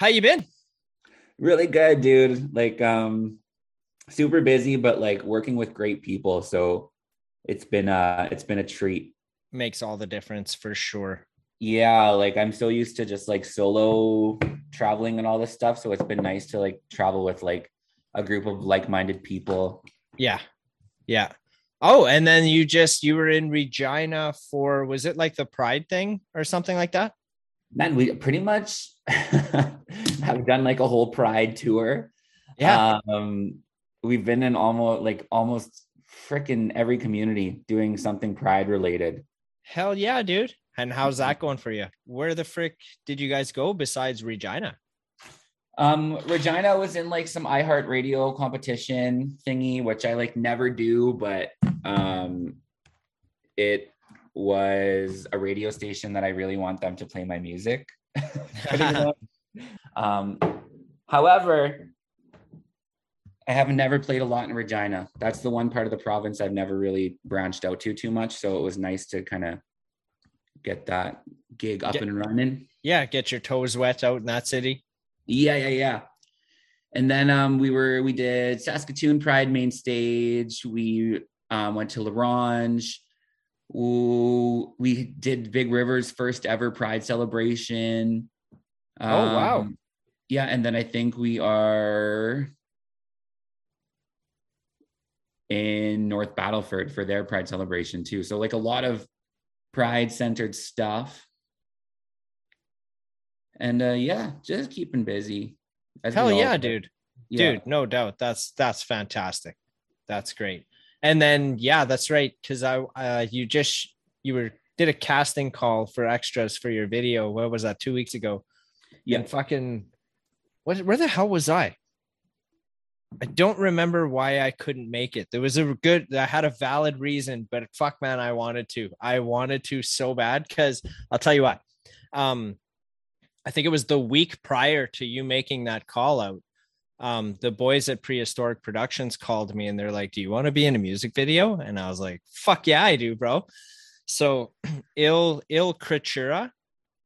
How you been? Really good, dude. Like um super busy but like working with great people, so it's been uh it's been a treat. Makes all the difference for sure. Yeah, like I'm so used to just like solo traveling and all this stuff, so it's been nice to like travel with like a group of like-minded people. Yeah. Yeah. Oh, and then you just you were in Regina for was it like the Pride thing or something like that? Man, we pretty much have done like a whole Pride tour. Yeah. Um, we've been in almost like almost freaking every community doing something Pride related. Hell yeah, dude. And how's that going for you? Where the frick did you guys go besides Regina? Um, Regina was in like some iHeartRadio competition thingy, which I like never do, but um, it was a radio station that I really want them to play my music. um, however, I have never played a lot in Regina. That's the one part of the province I've never really branched out to too much. So it was nice to kind of get that gig up Get- and running. Yeah, get your toes wet out in that city. Yeah, yeah, yeah. And then um, we were we did Saskatoon Pride main stage. We um, went to La Ronge. Ooh, we did Big River's first ever Pride celebration. Oh, wow. Um, Yeah, and then I think we are in North Battleford for their Pride celebration too. So like a lot of Pride centered stuff. And uh yeah, just keeping busy. Hell yeah, dude. Yeah. Dude, no doubt. That's that's fantastic. That's great. And then yeah, that's right. Cause I uh you just you were did a casting call for extras for your video. What was that, two weeks ago? Yeah. And fucking what where the hell was I? I don't remember why I couldn't make it. There was a good I had a valid reason, but fuck man, I wanted to. I wanted to so bad because I'll tell you what. Um I think it was the week prior to you making that call out. Um, the boys at Prehistoric Productions called me and they're like, Do you want to be in a music video? And I was like, Fuck yeah, I do, bro. So Il Il Creatura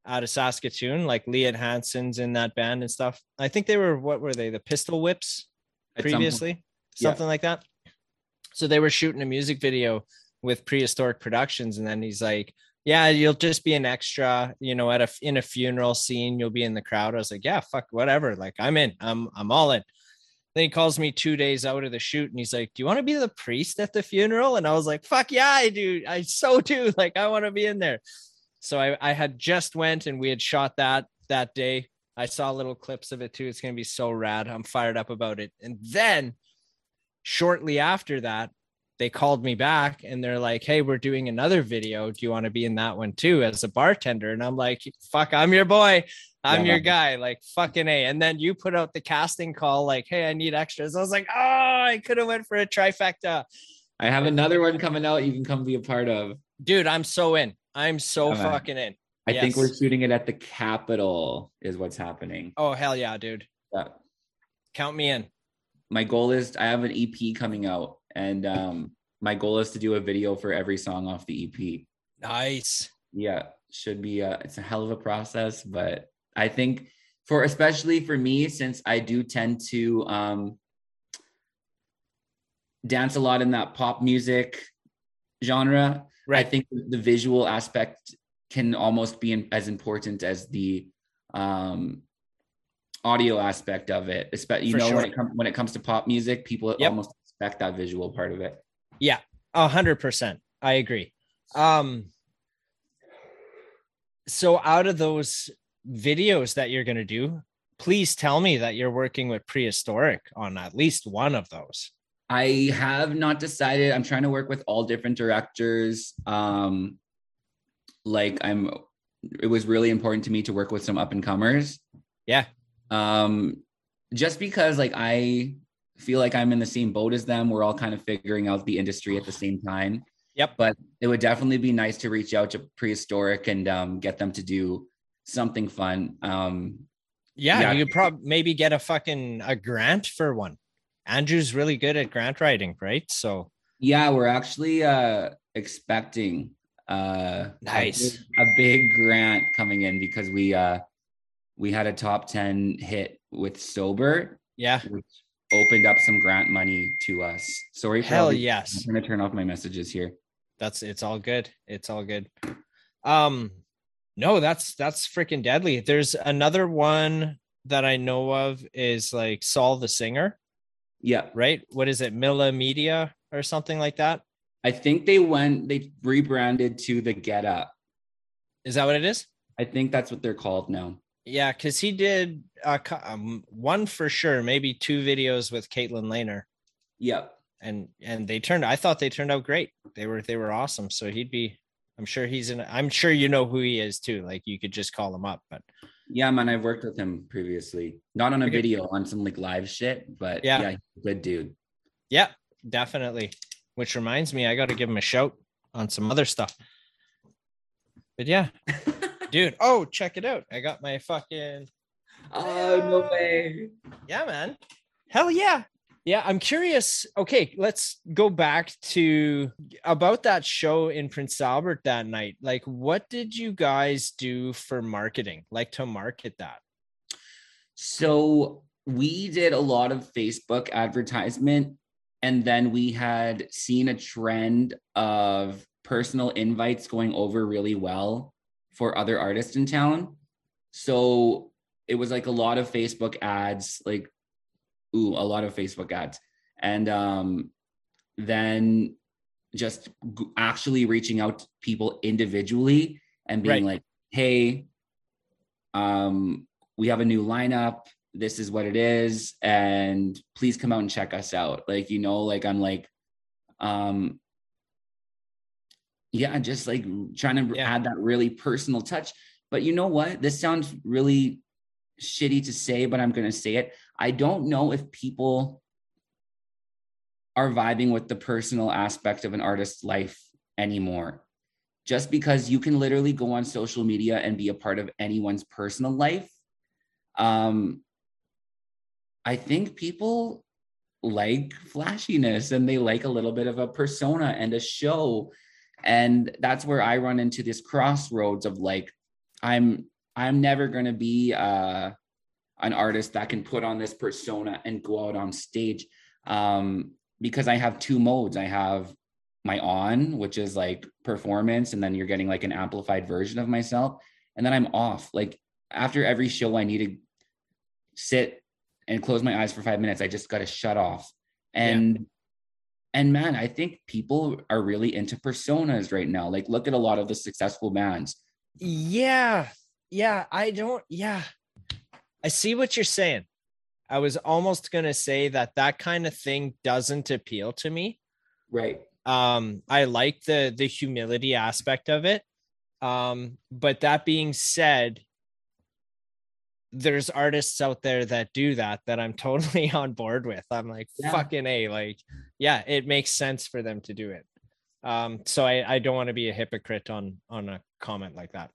out of Saskatoon, like Leah Hansen's in that band and stuff. I think they were what were they? The Pistol Whips At some previously, Yeah. something like that. So they were shooting a music video with Prehistoric Productions, and then he's like, "Yeah, you'll just be an extra, you know, at a in a funeral scene. You'll be in the crowd." I was like, "Yeah, fuck, whatever. Like, I'm in. I'm I'm all in." Then he calls me two days out of the shoot, and he's like, "Do you want to be the priest at the funeral?" And I was like, "Fuck yeah, I do. I so do. Like, I want to be in there." So I I had just went, and we had shot that that day. I saw little clips of it too. It's gonna be so rad. I'm fired up about it. And then shortly after that, they called me back and they're like, Hey, we're doing another video. Do you want to be in that one too as a bartender? And I'm like, fuck, I'm your boy. I'm Yeah. your guy. Like fucking A. And then you put out the casting call, like, hey, I need extras. I was like, oh, I could have went for a trifecta. I have another one coming out you can come be a part of. Dude, I'm so in. I'm so Yeah, fucking in. I think we're shooting it at the Capitol, is what's happening. Oh, hell yeah, dude. Yeah. Count me in. My goal is I have an EP coming out, and um, my goal is to do a video for every song off the EP. Nice. Yeah, should be. A, it's a hell of a process, but I think for especially for me, since I do tend to um, dance a lot in that pop music genre, Right. I think the visual aspect can almost be in, as important as the um, audio aspect of it. Especially, you For know, when it comes when it comes to pop music, people Yep. almost expect that visual part of it. Yeah, a hundred percent. I agree. Um, so out of those videos that you're gonna do, please tell me that you're working with prehistoric on at least one of those. I have not decided. I'm trying to work with all different directors. Um, like I'm, it was really important to me to work with some up and comers. Yeah. Um, just because like I feel like I'm in the same boat as them. We're all kind of figuring out the industry at the same time. Yep. But it would definitely be nice to reach out to prehistoric and um, get them to do something fun. Um, Yeah, Yeah. you could probably maybe get a fucking a grant for one. Andrew's really good at grant writing, right? So Yeah, we're actually uh expecting uh a Nice. big- a big grant coming in because we uh we had a top 10 hit with Sober, Yeah. which opened up some grant money to us. Sorry for Hell yes. I'm going to turn off my messages here. That's it's all good. It's all good. Um no, that's that's freaking deadly. There's another one that I know of is like Saul the singer, Yeah. right? What is it? Milla Media or something like that? I think they went, they rebranded to the Get Up. Is that what it is? I think that's what they're called now. Yeah, because he did uh, um, one for sure, maybe two videos with Caitlin Lehner, Yep. and and they turned. I thought they turned out great. They were they were awesome. So he'd be. I'm sure he's in. I'm sure you know who he is too. Like you could just call him up. But Yeah, man, I've worked with him previously. Not on a video, on some like live shit, but Yeah. yeah, good dude. yeah, definitely. Which reminds me, I got to give him a shout on some other stuff. But yeah, dude. Oh, check it out. I got my fucking oh, no way. Yeah, man. Hell yeah. Yeah, I'm curious. Okay, let's go back to about that show in Prince Albert that night. Like, what did you guys do for marketing? Like to market that? So we did a lot of Facebook advertisement, and then we had seen a trend of personal invites going over really well for other artists in town. So it was like a lot of Facebook ads, like ooh, a lot of Facebook ads, and um, then just g- actually reaching out to people individually and being like, "Hey, um, we have a new lineup. This is what it is, and please come out and check us out." Like you know, like I'm like, um, yeah, just like trying to Yeah. add that really personal touch. But you know what? This sounds really shitty to say, but I'm going to say it. I don't know if people are vibing with the personal aspect of an artist's life anymore. Just because you can literally go on social media and be a part of anyone's personal life. Um, I think people like flashiness and they like a little bit of a persona and a show. And that's where I run into this crossroads of like, I'm I'm never gonna be uh an artist that can put on this persona and go out on stage. Um, because I have two modes. I have my on, which is like performance, and then you're getting like an amplified version of myself. And then I'm off. Like after every show, I need to sit and close my eyes for five minutes. I just got to shut off. And and man, I think people are really into personas right now. Like look at a lot of the successful bands. Yeah. Yeah. I don't. Yeah. I see what you're saying. I was almost going to say that that kind of thing doesn't appeal to me. Right. um i like the the humility aspect of it um but that being said there's artists out there that do that that i'm totally on board with i'm like Yeah. fucking a like yeah it makes sense for them to do it um so i i don't want to be a hypocrite on on a comment like that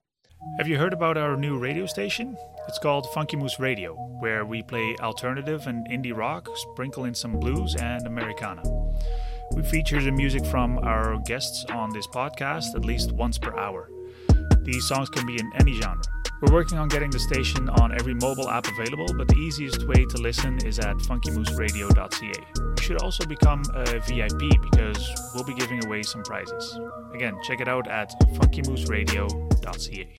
Have you heard about our new radio station? It's called Funky Moose Radio, where we play alternative and indie rock, sprinkle in some blues and Americana. We feature the music from our guests on this podcast at least once per hour. These songs can be in any genre. We're working on getting the station on every mobile app available, but the easiest way to listen is at funkymooseradio.ca. You should also become a VIP because we'll be giving away some prizes. Again, check it out at funkymooseradio.ca.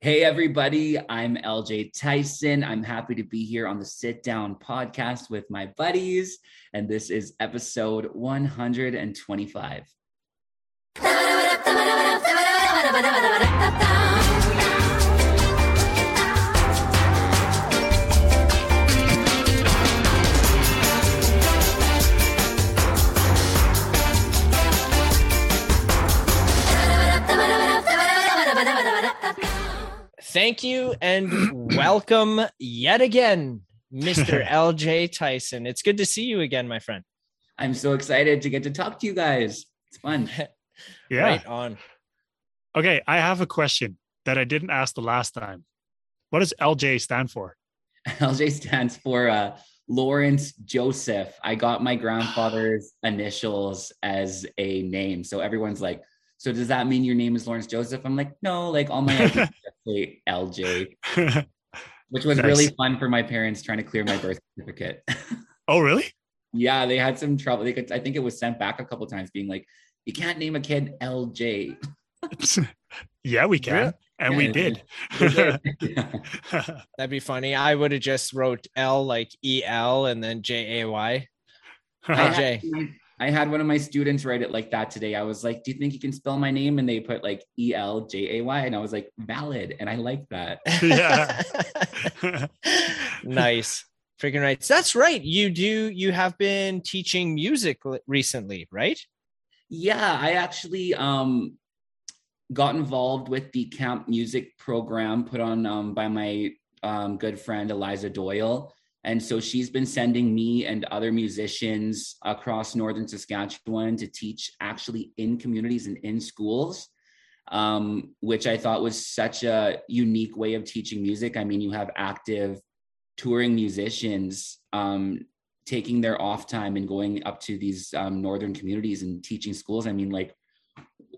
Hey, everybody. I'm LJ Tyson. I'm happy to be here on the Sit Down podcast with my buddies. And this is episode 125. Thank you and welcome yet again mr lj tyson it's good to see you again my friend I'm so excited to get to talk to you guys. It's fun. Yeah. right on Okay, I have a question that I didn't ask the last time. What does LJ stand for? LJ stands for uh, Lawrence Joseph. I got my grandfather's initials as a name. So everyone's like, so does that mean your name is Lawrence Joseph? I'm like, no, like all my identities say LJ. which was Nice. really fun for my parents trying to clear my birth certificate. Oh, really? yeah, they had some trouble. They could, I think it was sent back a couple times, being like, "You can't name a kid LJ." yeah, we can, Yeah. and we did. Did. That'd be funny. I would have just wrote L like E L and then J A Y. I LJ. had, I had one of my students write it like that today. I was like, "Do you think you can spell my name?" And they put like E L J A Y, and I was like, "Valid," and I like that. Yeah. nice. Freaking right. That's right. You do. You have been teaching music recently, right? Yeah, I actually um got involved with the camp music program put on um, by my um, good friend Eliza Doyle. And so she's been sending me and other musicians across northern Saskatchewan to teach actually in communities and in schools, um, which I thought was such a unique way of teaching music. I mean, you have active touring musicians um, taking their off time and going up to these um, northern communities and teaching schools. I mean, like,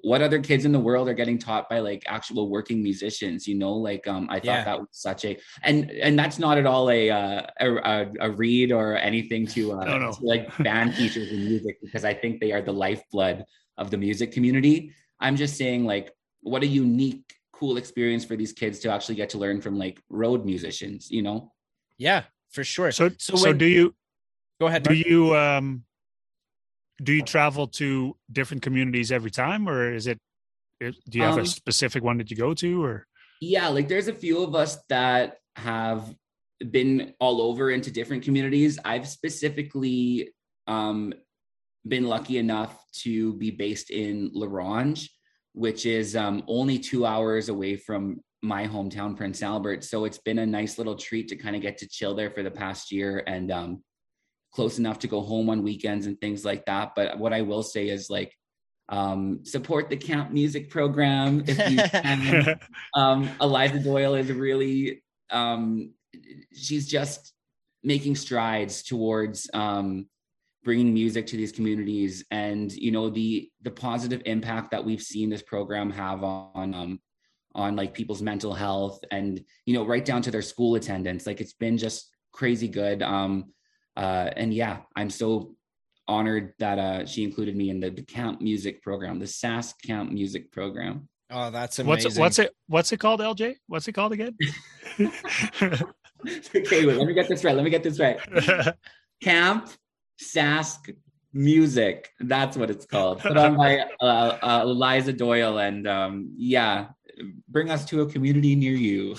what other kids in the world are getting taught by like actual working musicians? You know, like um, I thought Yeah. that was such a and and that's not at all a uh, a, a, a read or anything to, uh, No, no. to like band teachers in music because I think they are the lifeblood of the music community. I'm just saying, like, what a unique, cool experience for these kids to actually get to learn from like road musicians. You know. Yeah, for sure. So, So so, when- do you Go ahead. do Mark. you um do you travel to different communities every time, or is it? Do you have Um, a specific one that you go to, or Yeah, like there's a few of us that have been all over into different communities. I've specifically um, been lucky enough to be based in La Ronge, which is um, only two hours away from my hometown, Prince Albert. So it's been a nice little treat to kind of get to chill there for the past year and um, close enough to go home on weekends and things like that. But what I will say is like, um, support the camp music program if you can um, Eliza Doyle is really um, she's just making strides towards um, bringing music to these communities, and you know the the positive impact that we've seen this program have on um, on like people's mental health, and you know right down to their school attendance. Like it's been just crazy good. Um, uh, and yeah, I'm so honored that uh, she included me in the, the camp music program, the Sask camp music program. Oh, that's what's amazing. it, what's it what's it called? LJ, what's it called again? okay, wait, let me get this right. Let me get this right. Camp Sask Music. That's what it's called. Put on by uh, uh, Eliza Doyle, and um, yeah, bring us to a community near you.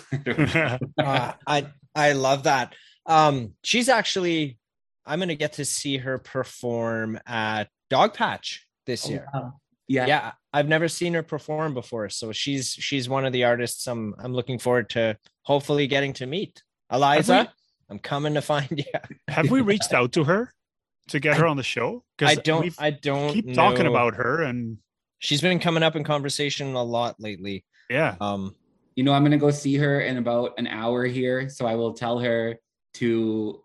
Uh, I I love that. Um, she's actually. I'm gonna get to see her perform at Dog Patch this year. Oh, wow. yeah, yeah i've never seen her perform before so she's she's one of the artists i'm i'm looking forward to hopefully getting to meet eliza i'm coming to find you have we reached out to her to get I- her on the show? i don't i don't keep talking about her, and she's been coming up in conversation a lot lately yeah, um you know, I'm gonna go see her in about an hour here, so I will tell her to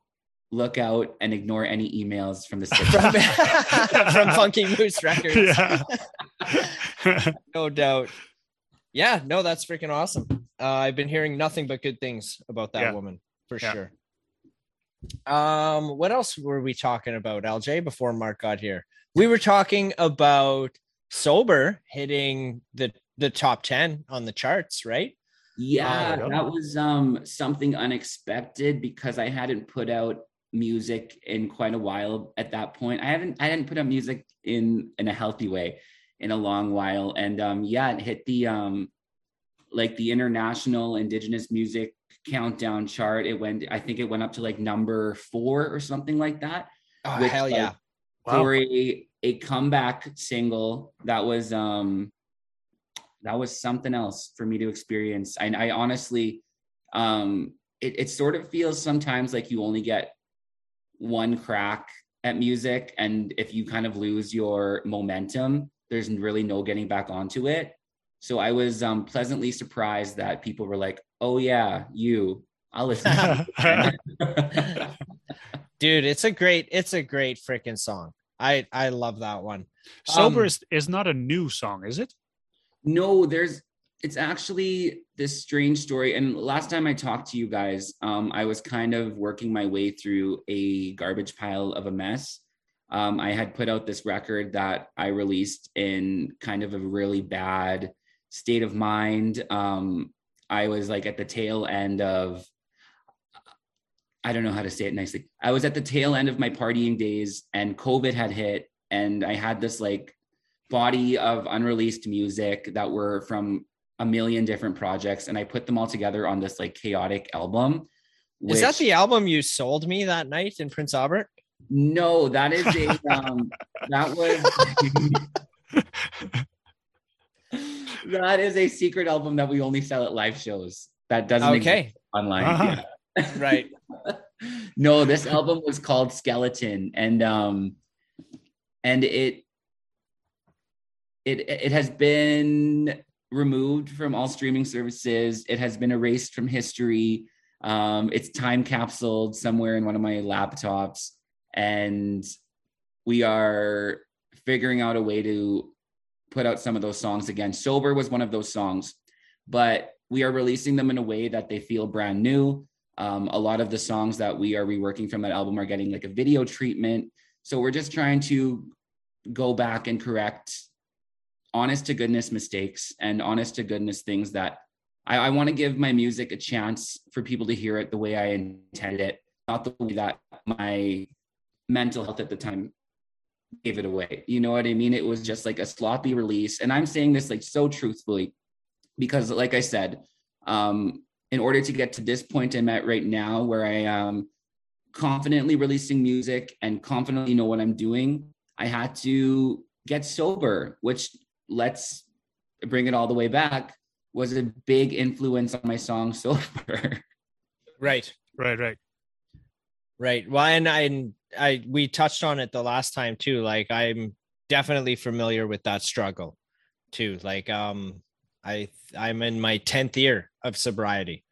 look out and ignore any emails from the from, from funky moose records yeah. no doubt yeah no that's freaking awesome uh, i've been hearing nothing but good things about that Yeah. woman for Yeah. sure um what else were we talking about lj before mark got here we were talking about sober hitting the the top 10 on the charts right Yeah, Oh, yeah. that was um something unexpected because I hadn't put out music in quite a while at that point. I haven't I hadn't put up music in in a healthy way in a long while. And um yeah, it hit the um like the international indigenous music countdown chart. It went I think it went up to like number 4 or something like that oh Which, hell like, yeah Wow. for a a comeback single that was um that was something else for me to experience And I honestly um it, it sort of feels sometimes like you only get one crack at music and if you kind of lose your momentum there's really no getting back onto it so i was um pleasantly surprised that people were like oh yeah you i'll listen to you." dude it's a great it's a great freaking song i i love that one Sober Um, is, is not a new song, is it? No, there's it's actually this strange story. And last time I talked to you guys, um, I was kind of working my way through a garbage pile of a mess. Um, I had put out this record that I released in kind of a really bad state of mind. Um, I was like at the tail end of, I don't know how to say it nicely. I was at the tail end of my partying days, and COVID had hit, and I had this like body of unreleased music that were from a million different projects and I put them all together on this like chaotic album. Which, is that the album you sold me that night in Prince Albert? No, that is a um that was that is a secret album that we only sell at live shows. That doesn't okay online. Uh-huh. Yeah. right. no, this album was called Skeleton and um and it it it has been removed from all streaming services. It has been erased from history. Um, it's time capsuled somewhere in one of my laptops, and we are figuring out a way to put out some of those songs again. Sober was one of those songs, but we are releasing them in a way that they feel brand new. Um, a lot of the songs that we are reworking from that album are getting like a video treatment. So we're just trying to go back and correct honest to goodness mistakes and honest to goodness things that I, I want to give my music a chance for people to hear it the way I intended it, not the way that my mental health at the time gave it away. You know what I mean? It was just like a sloppy release. And I'm saying this like so truthfully because, like I said, um, in order to get to this point I'm at right now where I am confidently releasing music and confidently know what I'm doing, I had to get sober, which let's bring it all the way back was a big influence on my song sober right right right. Right. Well and i i we touched on it the last time too. Like i'm definitely familiar with that struggle too. Like um i i'm in my 10th year of sobriety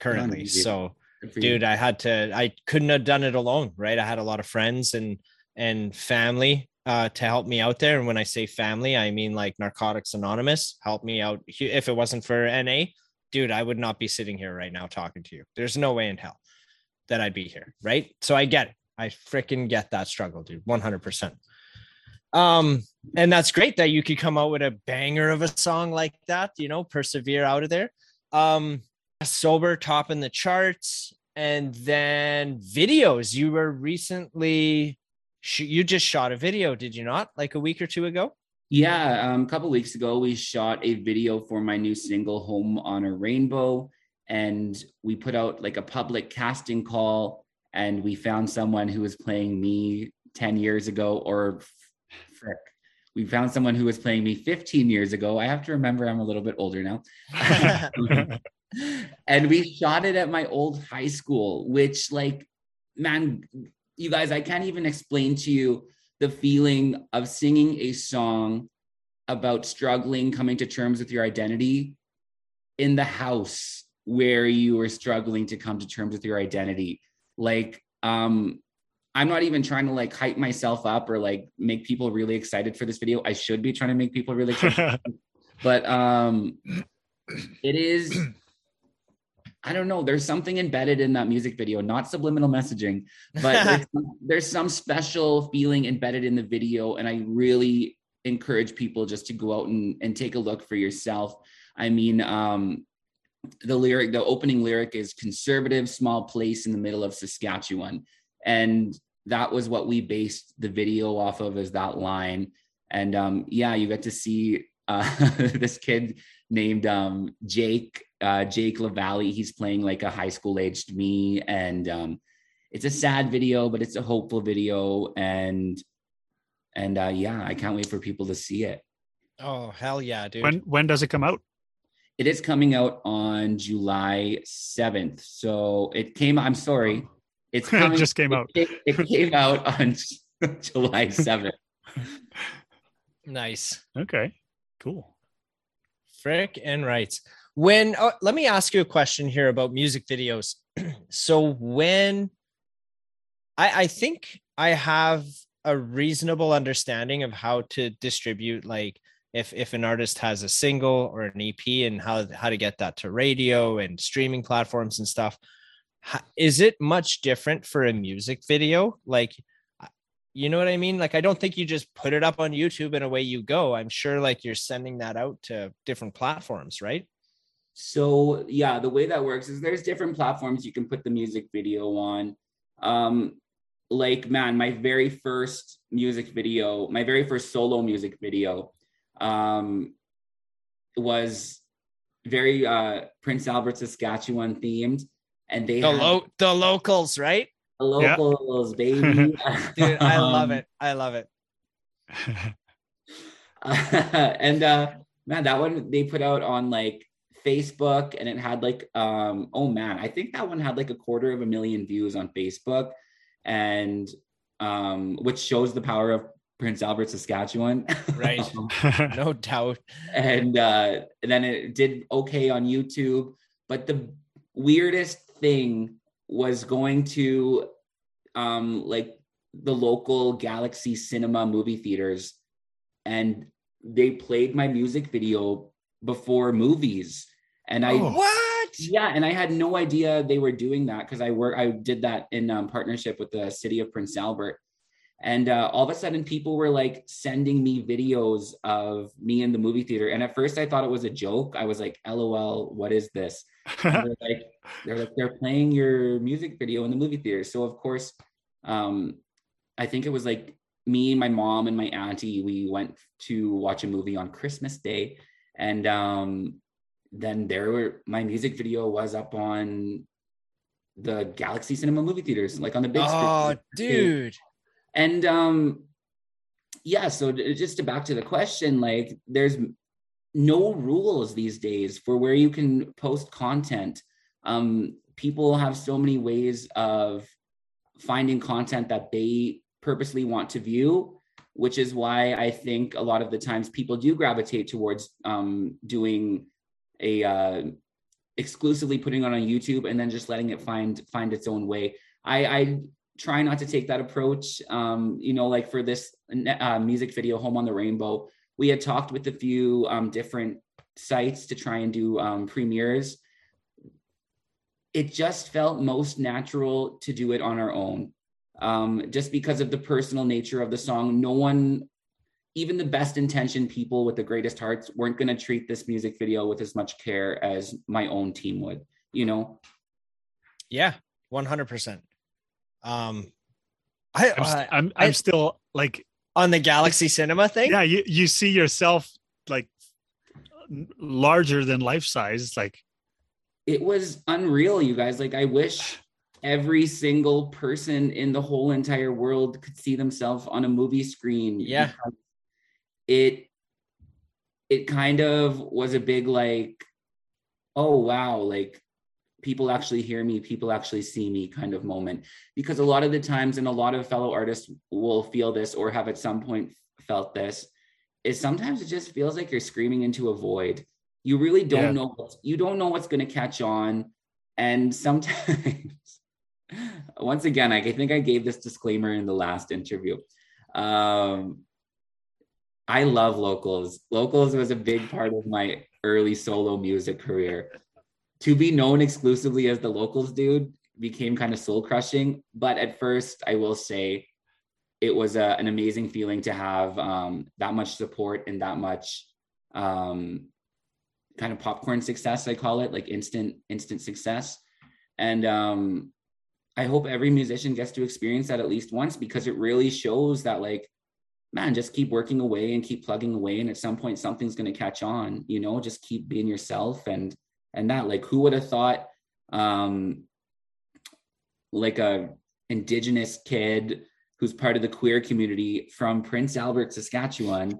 currently. So dude i had to i couldn't have done it alone right? I had a lot of friends and and family uh, to help me out there. And when I say family, I mean like Narcotics Anonymous help me out. If it wasn't for NA, dude, I would not be sitting here right now talking to you. There's no way in hell that I'd be here. Right. So I get it. I freaking get that struggle, dude. 100%. Um, and that's great that you could come out with a banger of a song like that, you know, persevere out of there. Um, sober top in the charts and then videos. You were recently you just shot a video, did you not? Like a week or two ago? Yeah, um, a couple weeks ago, we shot a video for my new single, Home on a Rainbow. And we put out like a public casting call, and we found someone who was playing me 10 years ago, or frick, we found someone who was playing me 15 years ago. I have to remember I'm a little bit older now. and we shot it at my old high school, which, like, man, you guys, I can't even explain to you the feeling of singing a song about struggling, coming to terms with your identity in the house where you are struggling to come to terms with your identity. Like, um, I'm not even trying to like hype myself up or like make people really excited for this video. I should be trying to make people really excited. but um it is I don't know. There's something embedded in that music video, not subliminal messaging, but there's, some, there's some special feeling embedded in the video. And I really encourage people just to go out and, and take a look for yourself. I mean, um, the lyric, the opening lyric is conservative, small place in the middle of Saskatchewan. And that was what we based the video off of, is that line. And um, yeah, you get to see uh, this kid named um, Jake uh, Jake LaValle. He's playing like a high school aged me, and um, it's a sad video, but it's a hopeful video, and and uh, yeah, I can't wait for people to see it. Oh hell yeah, dude! When when does it come out? It is coming out on July seventh. So it came. I'm sorry, it's coming, it just came out. It, it came out on July seventh. nice. Okay. Cool. Frick and rights. When uh, let me ask you a question here about music videos. so when I I think I have a reasonable understanding of how to distribute like if if an artist has a single or an ep and how how to get that to radio and streaming platforms and stuff is it much different for a music video? Like you know what i mean? Like i don't think you just put it up on youtube and away you go. I'm sure like you're sending that out to different platforms right so yeah the way that works is there's different platforms you can put the music video on. Um like man my very first music video my very first solo music video um was very uh prince albert saskatchewan themed and they the, lo- the locals right? The locals yeah. baby. Dude i love it. I love it. And uh man that one they put out on like facebook and it had like um oh man i think that one had like a quarter of a million views on facebook and um, which shows the power of Prince Albert, Saskatchewan. Right. no doubt. And, uh, and then it did okay on YouTube. But the weirdest thing was going to um, like the local Galaxy Cinema movie theaters and they played my music video before movies. And I oh. what? Yeah, and I had no idea they were doing that because I work. I did that in um, partnership with the city of Prince Albert, and uh, all of a sudden, people were like sending me videos of me in the movie theater. And at first, I thought it was a joke. I was like, "LOL, what is this?" they're like, they're like, they're playing your music video in the movie theater. So of course, um, I think it was like me, my mom, and my auntie. We went to watch a movie on Christmas Day, and um, then there were my music video was up on the Galaxy Cinema movie theaters, like on the big screen. oh, dude. And um yeah, so just to back to the question, like there's no rules these days for where you can post content. Um people have so many ways of finding content that they purposely want to view which is why I think a lot of the times people do gravitate towards um, doing a uh, exclusively putting it on YouTube and then just letting it find find its own way. I, I try not to take that approach. Um, you know, like for this uh, music video, "Home on the Rainbow," we had talked with a few um, different sites to try and do um, premieres. It just felt most natural to do it on our own, um, just because of the personal nature of the song. No one even the best intentioned people with the greatest hearts weren't going to treat this music video with as much care as my own team would you know? Yeah 100% um i i'm, uh, I'm, I'm I, still like on the galaxy cinema thing? Yeah you, you see yourself like larger than life size it's like. It was unreal you guys. Like i wish every single person in the whole entire world could see themselves on a movie screen yeah it it kind of was a big like oh wow like people actually hear me people actually see me kind of moment. Because a lot of the times and a lot of fellow artists will feel this or have at some point felt this is sometimes it just feels like you're screaming into a void. You really don't yeah. know what's, you don't know what's going to catch on. And sometimes once again I, I think i gave this disclaimer in the last interview. Um I love locals. Locals was a big part of my early solo music career. To be known exclusively as the locals dude became kind of soul crushing. But at first, I will say it was a, an amazing feeling to have um, that much support and that much um, kind of popcorn success. I call it like instant, instant success. And um, I hope every musician gets to experience that at least once because it really shows that like man, just keep working away and keep plugging away. And at some point, something's going to catch on, you know, just keep being yourself and, and that like, who would have thought, um, like a indigenous kid who's part of the queer community from Prince Albert, Saskatchewan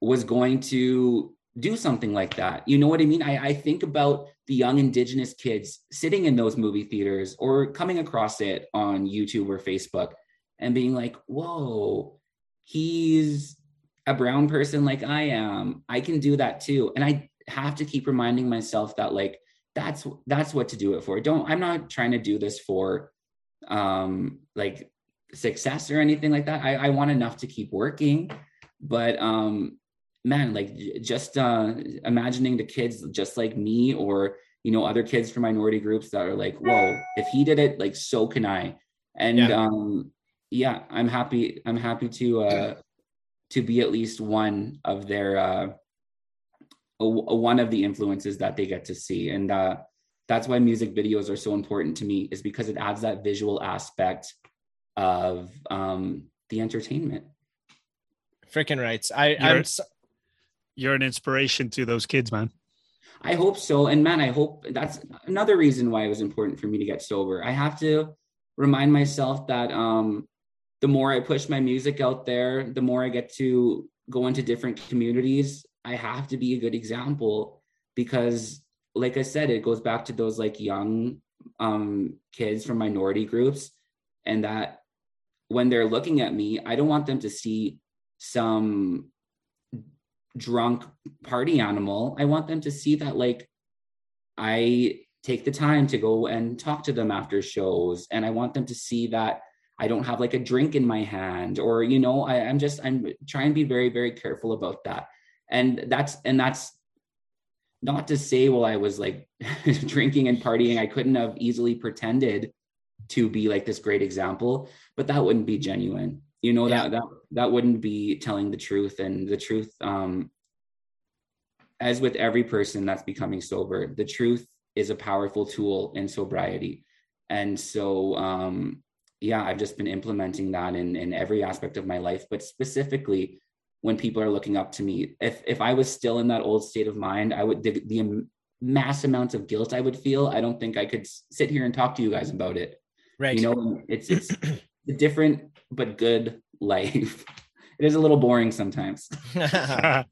was going to do something like that. You know what I mean? I, I think about the young indigenous kids sitting in those movie theaters or coming across it on YouTube or Facebook and being like, whoa, he's a brown person like I am. I can do that too. And I have to keep reminding myself that like that's that's what to do it for. Don't I'm not trying to do this for um like success or anything like that. I, I want enough to keep working, but um man, like just uh, imagining the kids just like me or you know other kids from minority groups that are like, whoa, if he did it, like so can I. And Yeah. um, yeah, I'm happy. I'm happy to uh, to be at least one of their uh, a, a one of the influences that they get to see, and uh, that's why music videos are so important to me. Is because it adds that visual aspect of um, the entertainment. Freaking rights. I, You're- I'm so, You're an inspiration to those kids, man. I hope so. And man, I hope that's another reason why it was important for me to get sober. I have to remind myself that um, the more I push my music out there, the more I get to go into different communities. I have to be a good example because, like I said, it goes back to those like young um, kids from minority groups, and that when they're looking at me, I don't want them to see some drunk party animal. I want them to see that like I take the time to go and talk to them after shows. And I want them to see that I don't have like a drink in my hand or, you know, I, I'm just, I'm trying to be very, very careful about that. And that's, and that's not to say, well, I was like drinking and partying. I couldn't have easily pretended to be like this great example, but that wouldn't be genuine. You know, Yeah. that, that, that wouldn't be telling the truth and the truth, um, as with every person that's becoming sober, the truth is a powerful tool in sobriety. And so, um, yeah, I've just been implementing that in, in every aspect of my life, but specifically when people are looking up to me, if, if I was still in that old state of mind, I would, the, the mass amounts of guilt I would feel, I don't think I could sit here and talk to you guys about it. right. You know, it's, it's a different but good life. It is a little boring sometimes. awesome.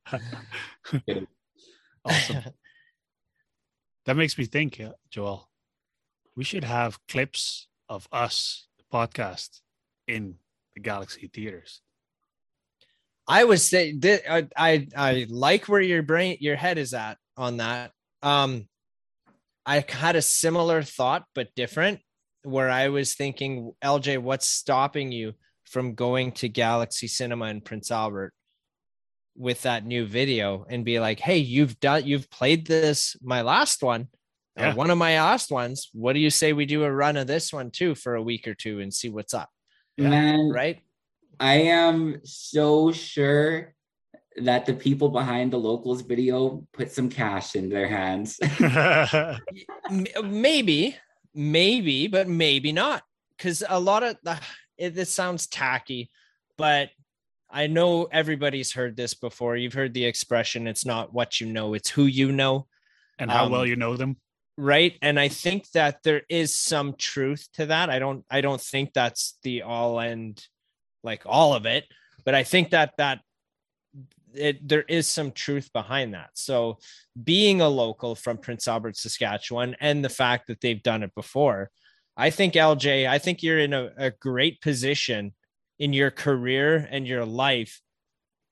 That makes me think, uh, Joel. We should have clips of us, the podcast, in the Galaxy theaters. I saying that I, I I like where your brain your head is at on that. Um I had a similar thought but different where I was thinking LJ what's stopping you from going to Galaxy Cinema in Prince Albert with that new video and be like, "Hey, you've done you've played this my last one Yeah. or one of my last ones. What do you say we do a run of this one too for a week or two and see what's up?" Man, Right? I am so sure that the people behind the locals video put some cash in their hands. Maybe maybe but maybe not because a lot of the it, this sounds tacky but i know everybody's heard this before you've heard the expression it's not what you know it's who you know and how well Um, you know them. Right. And i think that there is some truth to that. I don't i don't think that's the all end like all of it but i think that that it, there is some truth behind that. So being a local from prince albert saskatchewan and the fact that they've done it before i think lj i think you're in a, a great position in your career and your life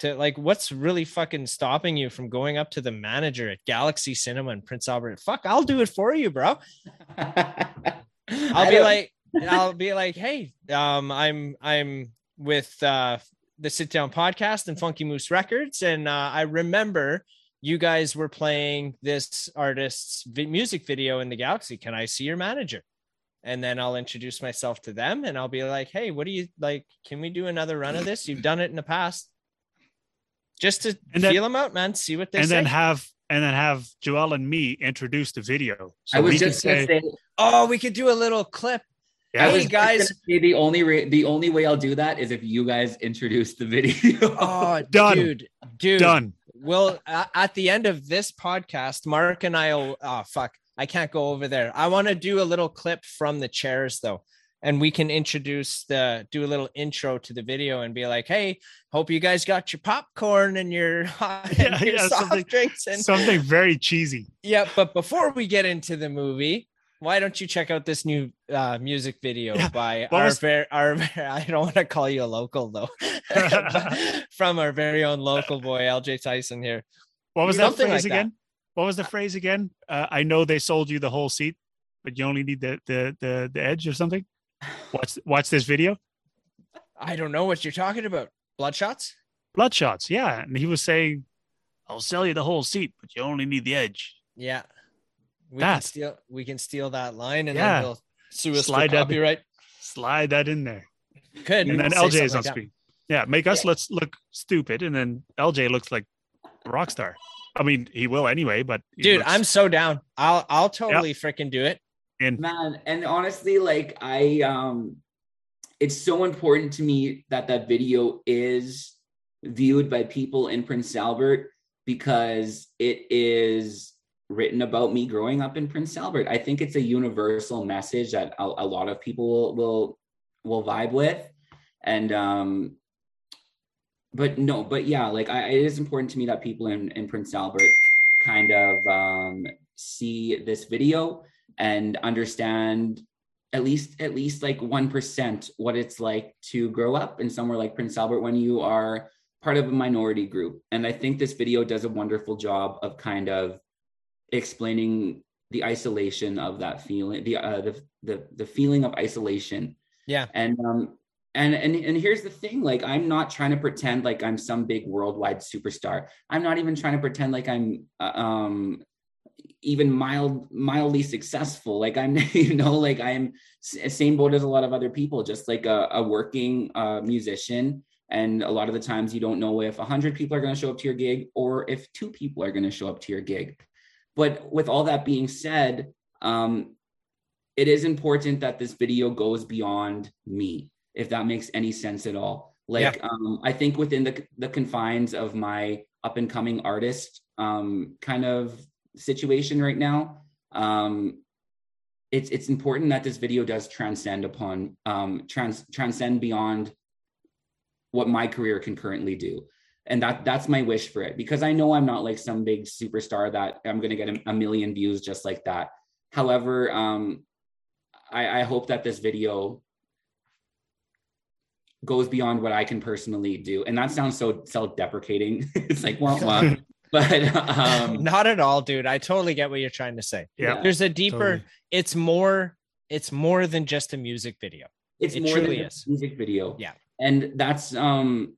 to like what's really fucking stopping you from going up to the manager at Galaxy Cinema in Prince Albert? Fuck, I'll do it for you, bro. I'll be like, I'll be like, hey, um, I'm I'm with uh the Sit Down Podcast and Funky Moose Records, and uh, I remember you guys were playing this artist's vi- music video in the Galaxy. Can I see your manager? And then I'll introduce myself to them, and I'll be like, hey, what do you like? Can we do another run of this? You've done it in the past. Just to And then- feel them out, man. See what they say. and say. then have and then have Joel and me introduce the video. So I was just gonna say, oh, we could do a little clip. yeah, Hey, guys. guys. The only re- the only way I'll do that is if you guys introduce the video. Oh, Done. dude, dude. done. Well, a- at the end of this podcast, Mark and I'll. Oh fuck, I can't go over there. I want to do a little clip from the chairs though, and we can introduce the do a little intro to the video and be like, "Hey, hope you guys got your popcorn and your, and Yeah, your yeah, soft something- drinks." And Something very cheesy. yeah, but before we get into the movie, why don't you check out this new uh, music video Yeah, by what our was- very our I don't want to call you a local though, from our very own local boy LJ Tyson here. What was that phrase like that. again? What was the phrase again? Uh, I know they sold you the whole seat, but you only need the the the, the edge or something. Watch watch this video. I don't know what you're talking about. Bloodshots? Bloodshots, yeah. And he was saying I'll sell you the whole seat, but you only need the edge. Yeah. We That. can steal we can steal that line and Yeah. then they'll sue us Slide for that- copyright. Slide that in there. Could And then LJ is on like that. screen. Yeah, make us let's look stupid, and then LJ looks like a rock star. I mean, he will anyway, but Dude, looks I'm so down. I'll I'll totally freaking do it. Man and honestly like i um it's so important to me that that video is viewed by people in prince albert because it is written about me growing up in prince albert. I think it's a universal message that a, a lot of people will, will will vibe with. And um but no but yeah like I, it is important to me that people in, in prince albert kind of um see this video and understand at least at least like 1% what it's like to grow up in somewhere like Prince Albert when you are part of a minority group. And I think this video does a wonderful job of kind of explaining the isolation of that feeling the uh, the, the the feeling of isolation. Yeah. and um and and and here's the thing like i'm not trying to pretend like i'm some big worldwide superstar. I'm not even trying to pretend like i'm uh, um even mild mildly successful. Like i'm you know like i'm same boat as a lot of other people just like a, a working uh, musician. And a lot of the times you don't know if 100 people are going to show up to your gig or if two people are going to show up to your gig. But with all that being said um it is important that this video goes beyond me if that makes any sense at all. Like um i think within the the confines of my up and coming artist um kind of situation right now um it's it's important that this video does transcend upon um trans transcend beyond what my career can currently do and that that's my wish for it because i know i'm not like some big superstar that i'm going to get a, a million views just like that however um I, I hope that this video goes beyond what I can personally do. And that sounds so self-deprecating. it's like, wah. but um, Not at all, dude. I totally get what you're trying to say. Yeah. There's a deeper, Totally. it's more, it's more than just a music video. it's It more than truly a is. music video. Yeah. And that's um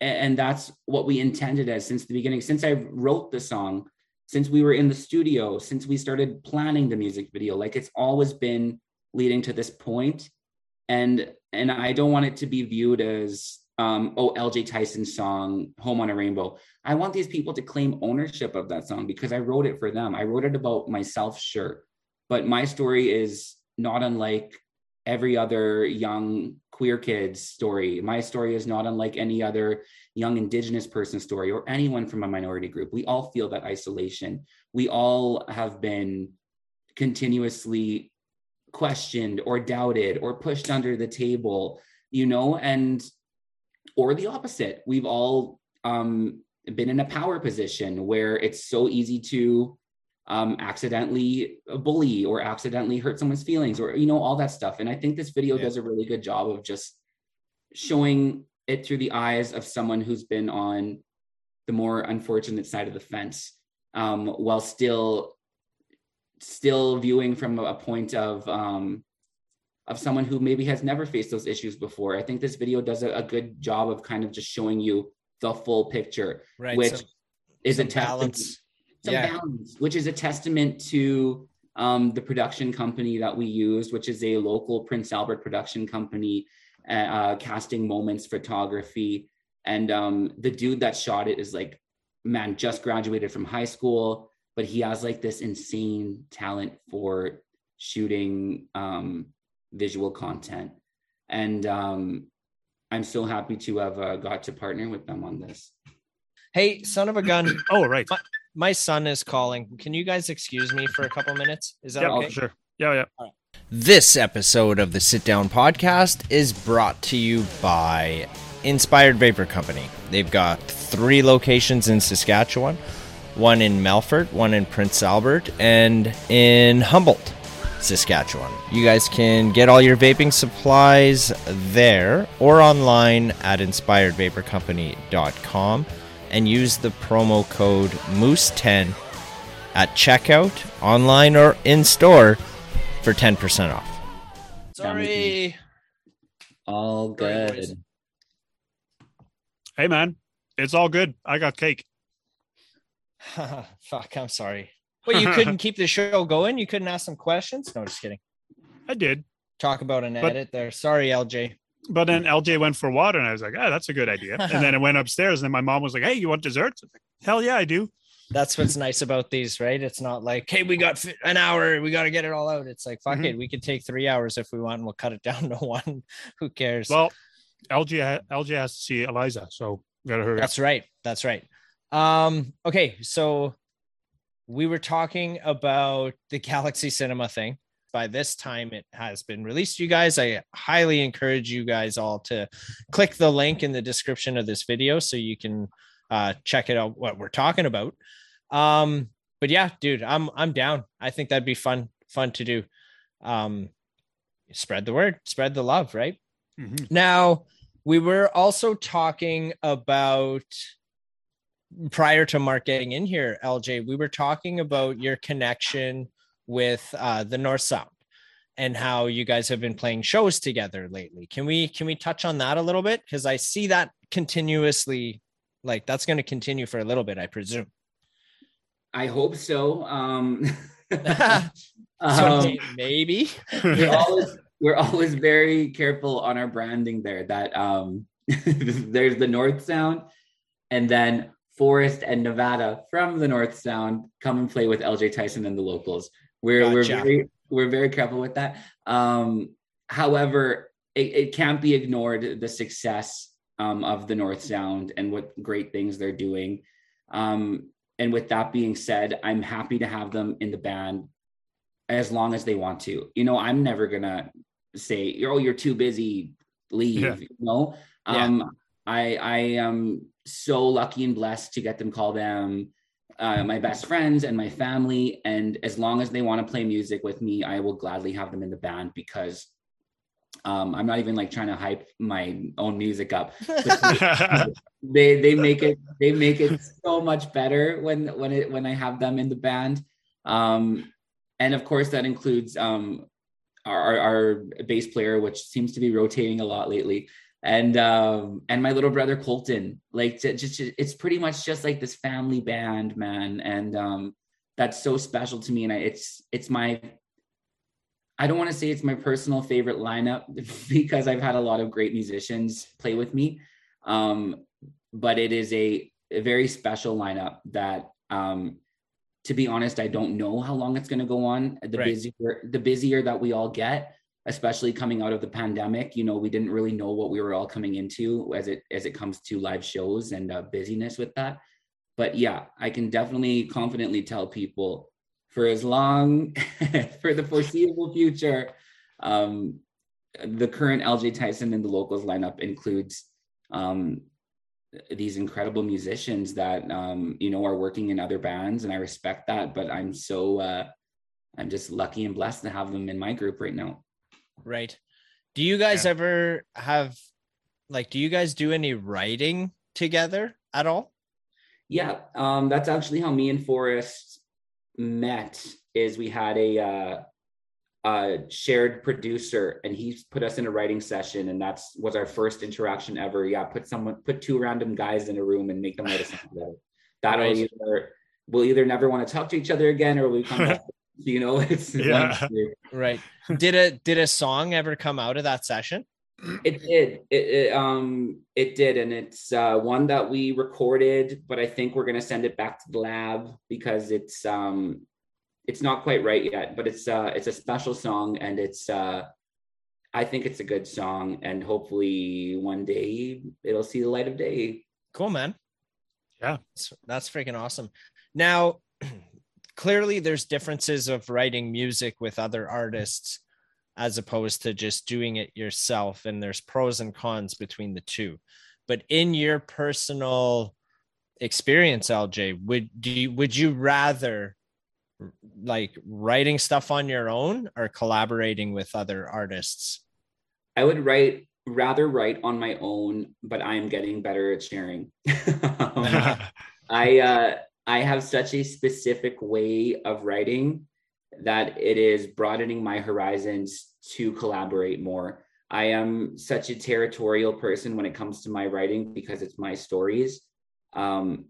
and that's what we intended as since the beginning. Since I wrote the song, since we were in the studio, since we started planning the music video, like it's always been leading to this. And and I don't want it to be viewed as um, oh LJ Tyson's song "Home on a Rainbow." I want these people to claim ownership of that song because I wrote it for them. I wrote it about myself, sure, but my story is not unlike every other young queer kid's story. My story is not unlike any other young indigenous person story or anyone from a minority group. We all feel that isolation. We all have been continuously questioned or doubted or pushed under the table, you know, and or the opposite. We've all um been in a power position where it's so easy to um, accidentally bully or accidentally hurt someone's feelings or you know all that stuff and i think this video Yeah. does a really good job of just showing it through the eyes of someone who's been on the more unfortunate side of the fence um, while still still viewing from a point of um, of someone who maybe has never faced those issues before i think this video does a, a good job of kind of just showing you the full picture Right. which some- is some a testament balance. some Yeah. balance, which is a testament to um, the production company that we used, which is a local Prince Albert production company, uh, uh, casting moments photography. And um, the dude that shot it is like, man, just graduated from high school, but he has like this insane talent for shooting um, visual content. And um, I'm so happy to have uh, got to partner with them on this. Hey, son of a gun. Oh, right. My son is calling. Can you guys excuse me for a couple minutes? Is that Yeah, okay? for sure. Yeah, yeah. This episode of the Sit Down Podcast is brought to you by Inspired Vapor Company. They've got three locations in Saskatchewan one in Melfort, one in Prince Albert, and in Humboldt, Saskatchewan. You guys can get all your vaping supplies there or online at inspiredvaporcompany.com and use the promo code Moose10 at checkout, online, or in store for 10% off. Sorry. All good. Hey, man. It's all good. I got cake. Fuck, I'm sorry. Well, you couldn't keep the show going. You couldn't ask some questions. No, just kidding. I did. Talk about an But- edit there. Sorry, LJ. But then LJ went for water, and I was like, "Ah, that's a good idea." And then I went upstairs, and then my mom was like, "Hey, you want dessert?" Like, Hell yeah, I do. That's what's nice about these, right? It's not like, hey, we got an hour, we got to get it all out. It's like, fuck Mhm. it, we could take three hours if we want, and we'll cut it down to one. Who cares? Well, LJ LJ has to see Eliza, so gotta hurry up. That's right. That's right. Um, okay, so we were talking about the Galaxy Cinema thing. By this time, it has been released. You guys, I highly encourage you guys all to click the link in the description of this video so you can uh, check it out what we're talking about. Um, but yeah, dude, I'm I'm down. I think that'd be fun fun to do. Um, spread the word, spread the love, right? Mm-hmm. Now, we were also talking about prior to Mark getting in here, LJ, we were talking about your connection with uh, the North Sound and how you guys have been playing shows together lately. Can we can we touch on that a little bit? Because I see that continuously, like that's going to continue for a little bit, I presume. I hope so. Um, um, maybe. we're always we're always very careful on our branding there that um there's the north sound and then Forrest and nevada from the north sound come and play with lj tyson and the locals we're we're very we're very careful with that um however it, it can't be ignored the success um, of the north sound and what great things they're doing um and with that being said i'm happy to have them in the band as long as they want to. You know, I'm never gonna say, "Oh, you're too busy, leave." Yeah. You know, Yeah. um, I I am so lucky and blessed to get them call them uh, my best friends and my family. And as long as they want to play music with me, I will gladly have them in the band because um, I'm not even like trying to hype my own music up. they they make it they make it so much better when when it when I have them in the band. Um, and of course that includes um, our, our our bass player, which seems to be rotating a lot lately, and um, and my little brother Colton. Like ju- just, it's pretty much just like this family band, man, and um, that's so special to me. And I, it's it's my I don't want to say it's my personal favorite lineup because I've had a lot of great musicians play with me. Um, but it is a, a very special lineup that um, to be honest, I don't know how long it's going to go on. The Right. busier the busier that we all get, especially coming out of the pandemic, you know, we didn't really know what we were all coming into as it as it comes to live shows and uh, busyness with that. But yeah, I can definitely confidently tell people for as long for the foreseeable future, um, the current LJ Tyson and the locals lineup includes um, these incredible musicians that um, you know are working in other bands, and I respect that. But I'm so uh, I'm just lucky and blessed to have them in my group right now. Right. Do you guys Yeah. ever have like do you guys do any writing together at all? Yeah, um, that's actually how me and Forrest met. Is we had a uh, uh, shared producer, and he put us in a writing session, and that's was our first interaction ever. Yeah, put someone, put two random guys in a room and make them write a song together. That'll Right. either we'll either never want to talk to each other again, or we come back. You know, it's one Yeah. of the two. Right. did a did a song ever come out of that session? It did. It, it um it did, and it's uh, one that we recorded, but I think we're gonna send it back to the lab because it's um it's not quite right yet. But it's uh it's a special song, and it's uh I think it's a good song, and hopefully one day it'll see the light of day. Cool, man. Yeah. That's, that's freaking awesome. Now, clearly there's differences of writing music with other artists as opposed to just doing it yourself and there's pros and cons between the two. But in your personal experience, LJ, would do you, would you rather like writing stuff on your own or collaborating with other artists? I would write rather write on my own, but I am getting better at sharing. I uh, I have such a specific way of writing that it is broadening my horizons to collaborate more. I am such a territorial person when it comes to my writing because it's my stories. Um,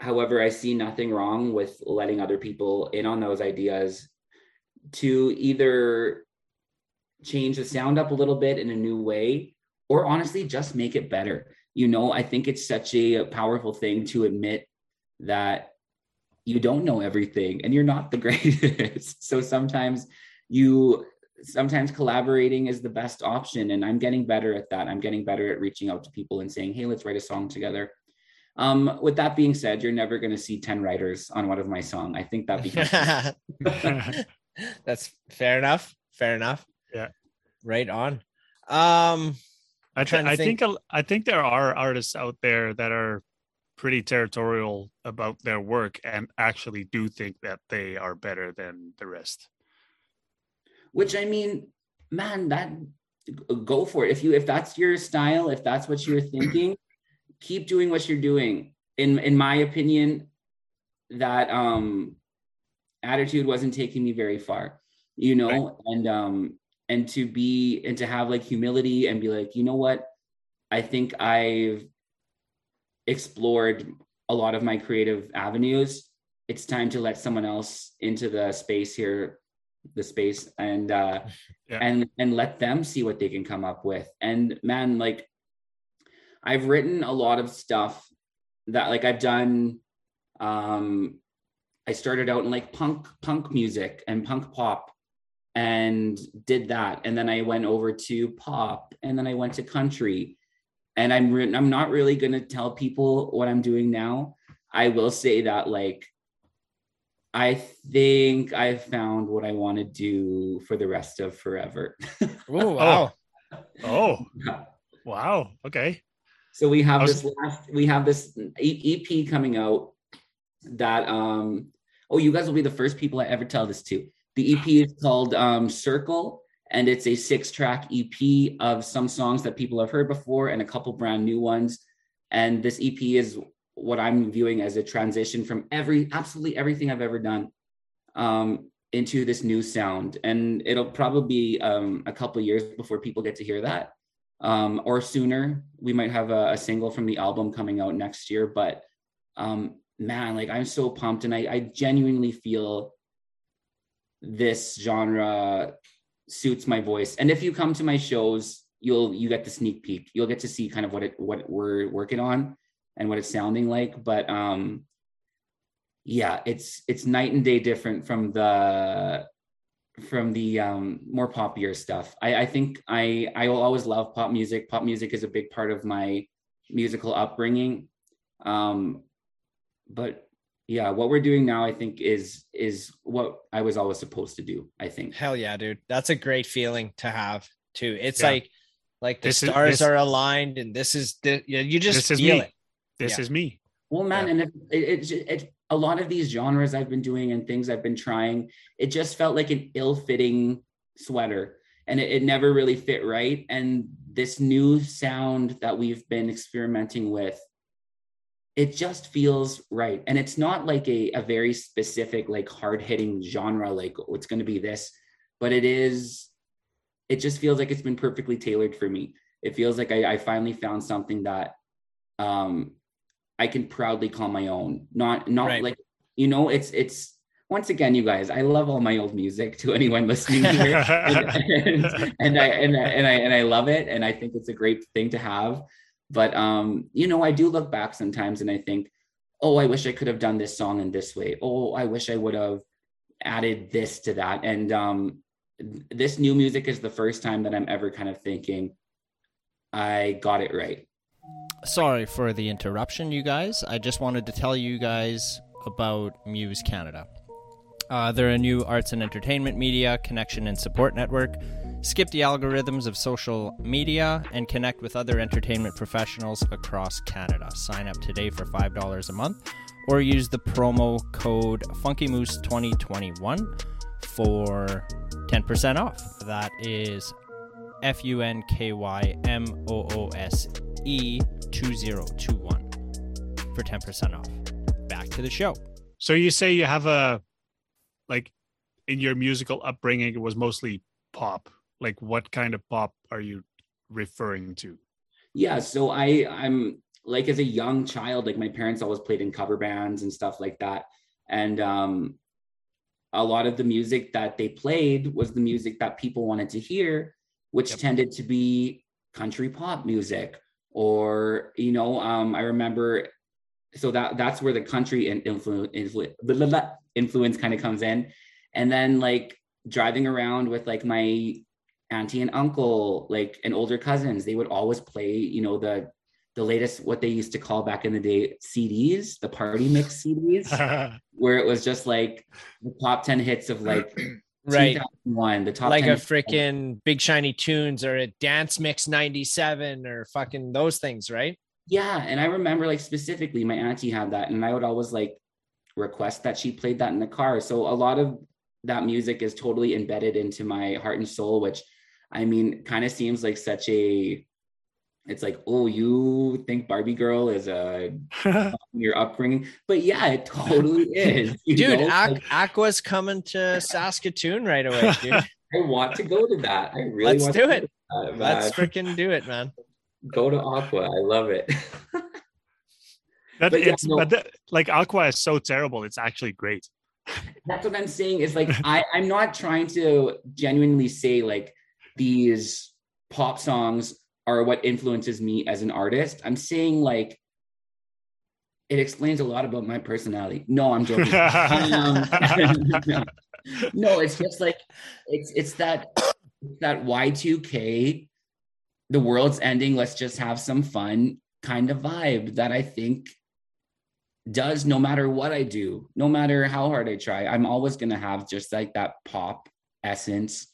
however, I see nothing wrong with letting other people in on those ideas to either change the sound up a little bit in a new way or honestly just make it better. You know, I think it's such a powerful thing to admit that you don't know everything and you're not the greatest. so sometimes you sometimes collaborating is the best option and i'm getting better at that. I'm getting better at reaching out to people and saying hey let's write a song together. Um, with that being said you're never going to see 10 writers on one of my song. I think that becomes that's fair enough fair enough. Yeah. right on. Um I, trying th- I think- think a- I think there are artists out there that are pretty territorial about their work and actually do think that they are better than the rest. which i mean man that go for it if you if that's your style if that's what you're thinking keep doing what you're doing in in my opinion that um attitude wasn't taking me very far you know Right. and um and to be and to have like humility and be like you know what i think i've explored a lot of my creative avenues. It's time to let someone else into the space here the space and uh Yeah. and and let them see what they can come up with. And man like i've written a lot of stuff that like i've done um i started out in like punk punk music and punk pop and did that. And then i went over to pop and then i went to country and i'm re- i'm not really going to tell people what i'm doing now i will say that like i think i've found what i want to do for the rest of forever ooh, wow Oh, wow. Okay. So we have I this last, we have this EP coming out that um oh you guys will be the first people I ever tell this to. The EP is called um Circle and it's a six track EP of some songs that people have heard before and a couple brand new ones. And this EP is what I'm viewing as a transition from every absolutely everything I've ever done um into this new sound and it'll probably be um a couple years before people get to hear that um, or sooner. We might have a, a single from the album coming out next year. But um, man, like I'm so pumped, and I, I genuinely feel this genre suits my voice. And if you come to my shows, you'll you get the sneak peek. You'll get to see kind of what it what we're working on and what it's sounding like. But um, yeah, it's it's night and day different from the from the um, more poppier stuff. I, I think I I will always love pop music. Pop music is a big part of my musical upbringing. Um, but yeah, what we're doing now, I think, is is what I was always supposed to do. I think. hell yeah dude that's a great feeling to have too it's Yeah. like like the This is- stars this- are aligned and this is the you, you just This is feel me. it This Yeah. is me. Well, man, Yeah. and it, it, it, it, a lot of these genres I've been doing and things I've been trying, it just felt like an ill-fitting sweater, and it, it never really fit right. And this new sound that we've been experimenting with, it just feels right. And it's not like a, a very specific, like hard-hitting genre, like oh, it's going to be this, but it is. It just feels like it's been perfectly tailored for me. It feels like I, I finally found something that um I can proudly call my own. Not not Right. like you know, it's it's once again, you guys, I love all my old music to anyone listening here. and, and, and I and I and I and I love it and I think it's a great thing to have. But um, you know, I do look back sometimes and I think, oh, I wish I could have done this song in this way. Oh, I wish I would have added this to that. And um this new music is the first time that I'm ever kind of thinking I got it right. Sorry for the interruption, you guys. I just wanted to tell you guys about Muse Canada. Uh, they're a new arts and entertainment media connection and support network. Skip the algorithms of social media and connect with other entertainment professionals across Canada. Sign up today for $5 a month or use the promo code FunkyMoose2021 for 10% off. That is F U N K Y M O O S E 2021 for 10% off. Back to the show. So you say you have a like in your musical upbringing it was mostly pop. Like what kind of pop are you referring to? Yeah, so I I'm like as a young child, like my parents always played in cover bands and stuff like that. And um, a lot of the music that they played was the music that people wanted to hear, which yep. tended to be country pop music. Or, you know, um, I remember so that that's where the country and influence influ- influence kind of comes in. And then like driving around with like my auntie and uncle, like and older cousins, they would always play, you know, the the latest what they used to call back in the day CDs, the party mix CDs, where it was just like the top 10 hits of like right. one the top like a freaking big shiny tunes or a dance mix 97 or fucking those things right? Yeah and i remember like specifically my auntie had that and i would always like request that she played that in the car. So a lot of that music is totally embedded into my heart and soul which i mean kind of seems like such a it's like, oh, you think Barbie Girl is a your upbringing, but yeah, it totally is. Dude, Aqu- Aqua's coming to Saskatoon right away, dude. I want to go to that. I really want to. let's do it. That, let's freaking do it, man. Go to Aqua. I love it. that but it's yeah, no, but that, like Aqua is so terrible. It's actually great. That's what I'm saying. Is like I I'm not trying to genuinely say like these pop songs are what influences me as an artist. I'm saying like it explains a lot about my personality. No, I'm joking. um, no. no, it's just like it's it's that that Y2K, the world's ending, let's just have some fun kind of vibe that I think does no matter what I do, no matter how hard I try, I'm always gonna have just like that pop essence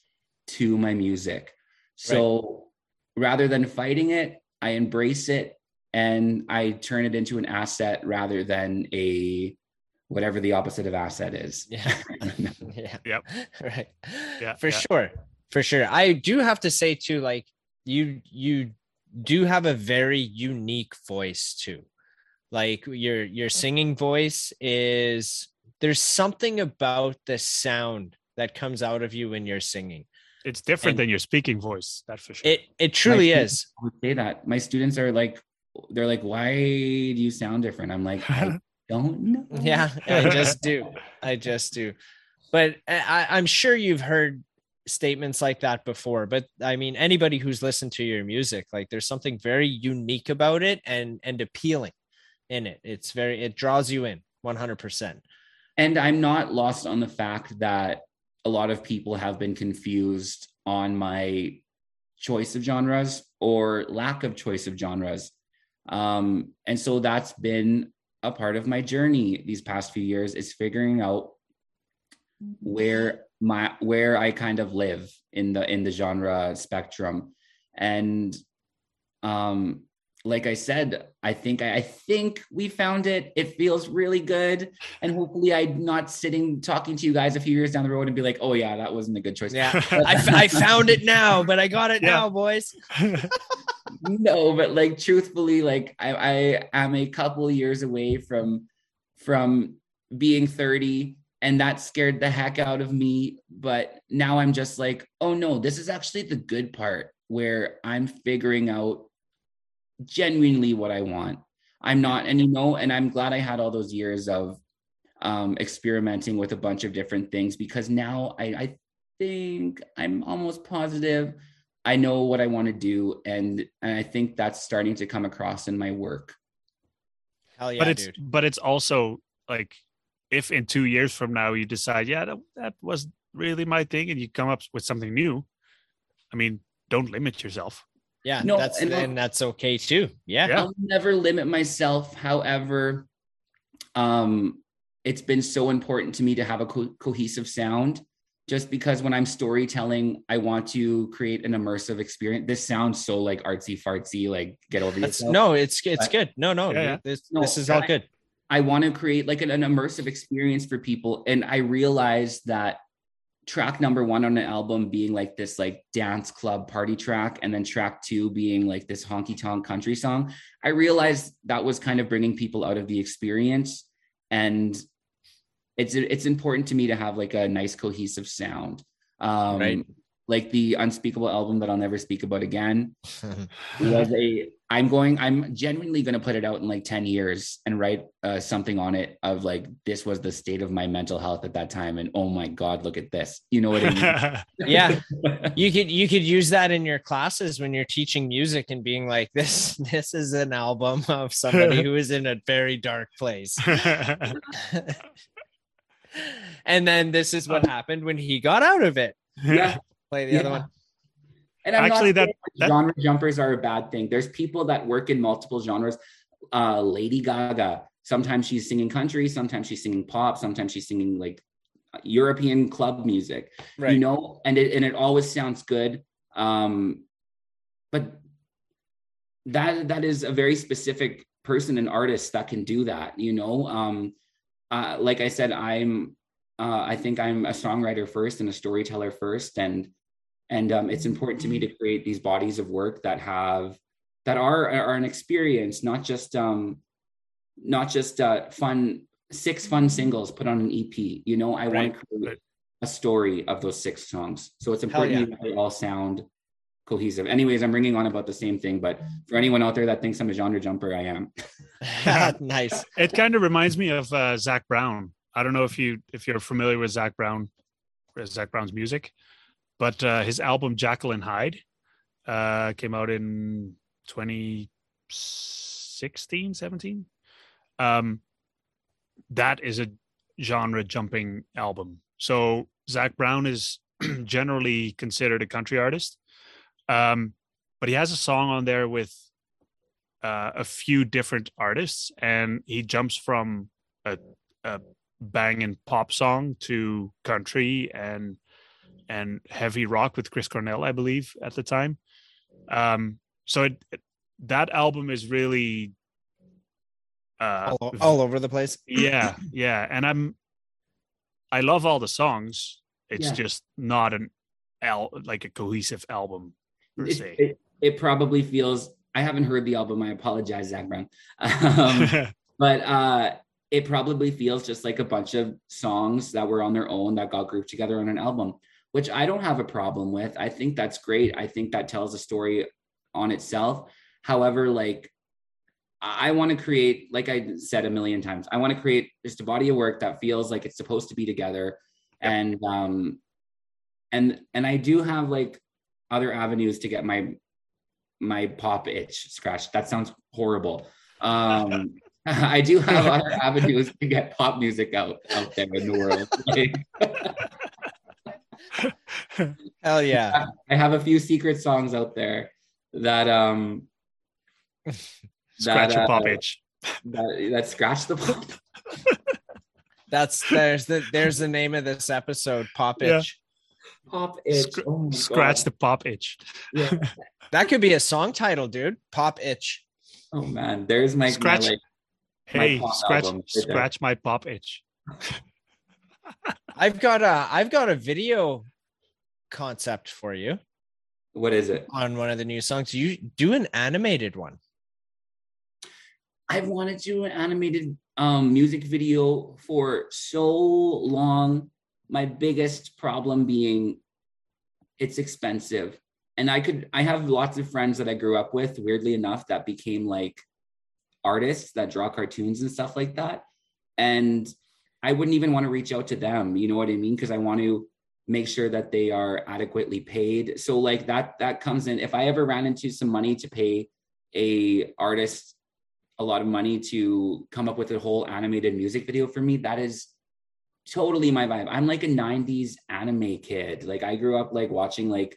to my music. So rather than fighting it, I embrace it and I turn it into an asset rather than a whatever the opposite of asset is. Yeah. yeah. Yep. Right. Yeah. For sure. For sure. I do have to say too, like you you do have a very unique voice too. Like your your singing voice is there's something about the sound that comes out of you when you're singing it's different and than your speaking voice that's for sure. It it truly is. I would say that. My students are like they're like why do you sound different? I'm like i don't know. Yeah i just do. I just do. But I, i'm sure you've heard statements like that before but i mean anybody who's listened to your music like there's something very unique about it and and appealing in it. It's very it draws you in 100% and i'm not lost on the fact that a lot of people have been confused on my choice of genres or lack of choice of genres. Um, and so that's been a part of my journey these past few years is figuring out where my where I kind of live in the in the genre spectrum. And um like I said, I think I, think we found it. It feels really good, and hopefully, I'm not sitting talking to you guys a few years down the road and be like, "Oh yeah, that wasn't a good choice." Yeah, I, f- I found it now, but I got it yeah. now, boys. no, but like truthfully, like I, I am a couple years away from from being 30 and that scared the heck out of me but now i'm just like oh no this is actually the good part where i'm figuring out genuinely what I want. I'm not, and you know, and I'm glad I had all those years of um, experimenting with a bunch of different things because now I, I think I'm almost positive I know what I want to do, and and I think that's starting to come across in my work. Hell yeah, but it's dude. but it's also like if in two years from now you decide, yeah, that, that was really my thing, and you come up with something new. I mean, don't limit yourself. Yeah, no, that's and, and that's okay too. Yeah. yeah. I'll never limit myself. However, um, it's been so important to me to have a co- cohesive sound just because when I'm storytelling, I want to create an immersive experience. This sounds so like artsy fartsy, like get over That's, yourself. No, it's it's but, good. No, no, yeah, this no, this is all I, good. I want to create like an, an immersive experience for people, and I realized that track number one on an album being like this like dance club party track and then track two being like this honky tonk country song i realized that was kind of bringing people out of the experience and it's it's important to me to have like a nice cohesive sound um right. like the unspeakable album that I'll never speak about again was a I'm going I'm genuinely going to put it out in like 10 years and write uh, something on it of like this was the state of my mental health at that time and oh my god look at this. You know what I mean? Yeah. You could you could use that in your classes when you're teaching music and being like this this is an album of somebody who is in a very dark place. And then this is what happened when he got out of it. Yeah. Play the Yeah. other one And I'm Actually, not that- saying that- genre jumpers are a bad thing. There's people that work in multiple genres. Uh, Lady Gaga. Sometimes she's singing country. Sometimes she's singing pop. Sometimes she's singing like European club music. right You know, and it and it always sounds good. Um, but that that is a very specific person and artist that can do that. You know, um, uh, like I said, I'm. Uh, I think I'm a songwriter first and a storyteller first, and and um, it's important to me to create these bodies of work that have that are are an experience not just um not just uh fun six fun singles put on an ep you know i want to create a story of those six songs. So it's important to me that they all sound cohesive. Anyways i'm ringing on about the same thing but for anyone out there that thinks i'm a genre jumper i am. Nice. It kind of reminds me of uh, Zac Brown. I don't know if you if you're familiar with Zac Brown, Zac Brown's music, but uh, his album Jekyll and Hyde uh, came out in 2016, 17. Um, that is a genre jumping album. So Zac Brown is generally considered a country artist, um, but he has a song on there with uh, a few different artists, and he jumps from a, a banging pop song to country and and heavy rock with Chris Cornell, I believe, at the time. Um, so it, it- that album is really uh, all, all over the place yeah, yeah, and I'm I love all the songs. It's Yeah. just not an al like a cohesive album per it, se. it, it probably feels i haven't heard the album i apologize zac brown um, but uh it probably feels just like a bunch of songs that were on their own that got grouped together on an album which i don't have a problem with. I think that's great. I think that tells a story on itself. However like i want to create like i said a million times i want to create just a body of work that feels like it's supposed to be together. And um and and i do have like other avenues to get my my pop itch scratched. That sounds horrible. Um I do have other avenues to get pop music out out there in the world. Like, hell yeah I have a few secret songs out there that um Scratch that, your pop uh, itch. that, that scratch the pop. that's there's the there's the name of this episode pop Yeah. itch Pop itch. Scr- Oh Scratch God. the pop itch. Yeah. that could be a song title dude pop itch Oh man, there's my, my Scratch- like Hey, pop scratch album scratch my pop itch. i've got a i've got a video concept for you what is it? on one of the new songs you do an animated one I've wanted to do an animated um, music video for so long. My biggest problem being it's expensive. And I could, I have lots of friends that I grew up with, weirdly enough, that became like artists that draw cartoons and stuff like that. And I wouldn't even want to reach out to them. You know what I mean? Because I want to make sure that they are adequately paid. So like that, that comes in. If I ever ran into some money to pay a artist a lot of money to come up with a whole animated music video for me that is totally my vibe. I'm like a 90s anime kid. Like i grew up like watching like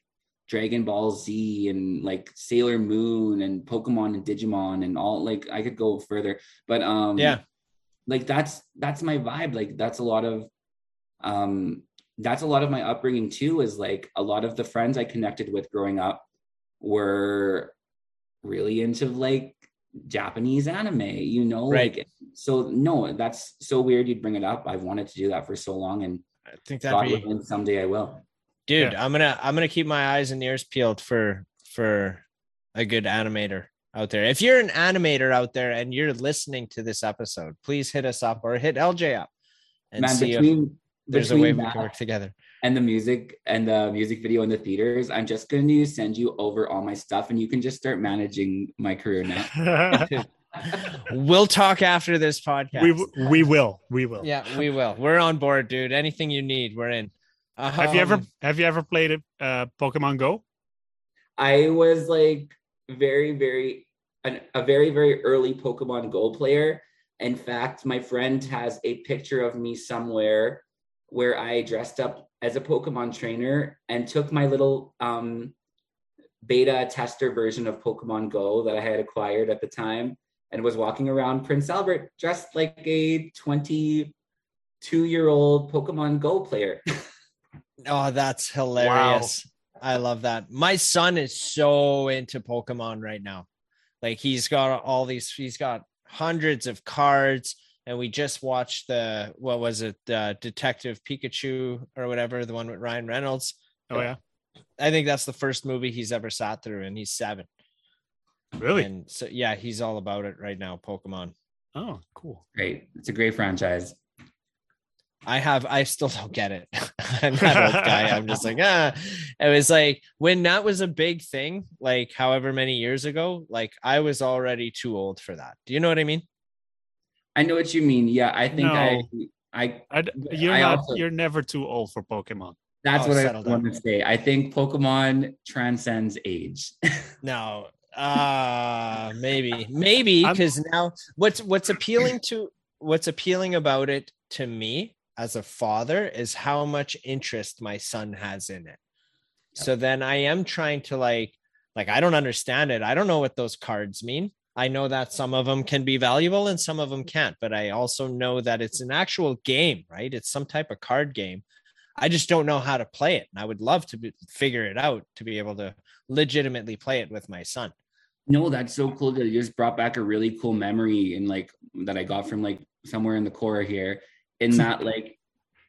dragon ball z and like sailor moon and pokemon and digimon and all like i could go further. But um yeah. like that's that's my vibe. Like that's a lot of um that's a lot of my upbringing too is like a lot of the friends i connected with growing up were really into like japanese anime you know Right. like so no that's so weird you'd bring it up i've wanted to do that for so long and i think god that'd be someday i will dude Yeah. i'm gonna i'm gonna keep my eyes and ears peeled for for a good animator out there if you're an animator out there and you're listening to this episode please hit us up or hit lj up and man see if between there's a way we can work together and the music and the music video in the theaters, I'm just going to send you over all my stuff and you can just start managing my career now. we'll talk after this podcast. we w- we will we will. yeah, we will. We're on board, dude. Anything you need, we're in. Have you ever Um, have you ever played a uh, Pokemon Go? I was like very, very, an, a very, very early Pokemon Go player. In fact, my friend has a picture of me somewhere where I dressed up as a Pokemon trainer and took my little um, beta tester version of Pokemon Go that I had acquired at the time and was walking around Prince Albert dressed like a 22 year old Pokemon Go player. Oh, that's hilarious. I love that. My son is so into Pokemon right now. Like he's got all these, he's got hundreds of cards. And we just watched the what was it, uh, Detective Pikachu or whatever, the one with Ryan Reynolds. Oh yeah, I think that's the first movie he's ever sat through, and he's seven. really? And so yeah, he's all about it right now. Pokemon. oh, cool. Great. It's a great franchise. I have I still don't get it. I'm that old guy. I'm just like, ah. It was like when that was a big thing, like however many years ago, like I was already too old for that. Do you know what I mean? I know what you mean. Yeah, I think I, No. I. I, you're I not. also- You're never too old for Pokemon. That's Oh, what I want to say. I think Pokemon transcends age. No. Uh maybe. Maybe because now what's what's appealing to what's appealing about it to me as a father is how much interest my son has in it. So then I am trying to like like I don't understand it. I don't know what those cards mean. I know that some of them can be valuable and some of them can't, but I also know that it's an actual game, right? It's some type of card game. I just don't know how to play it. And I would love to be, figure it out to be able to legitimately play it with my son. no, that's so cool that you just brought back a really cool memory and like that I got from like somewhere in the core here. In that, like,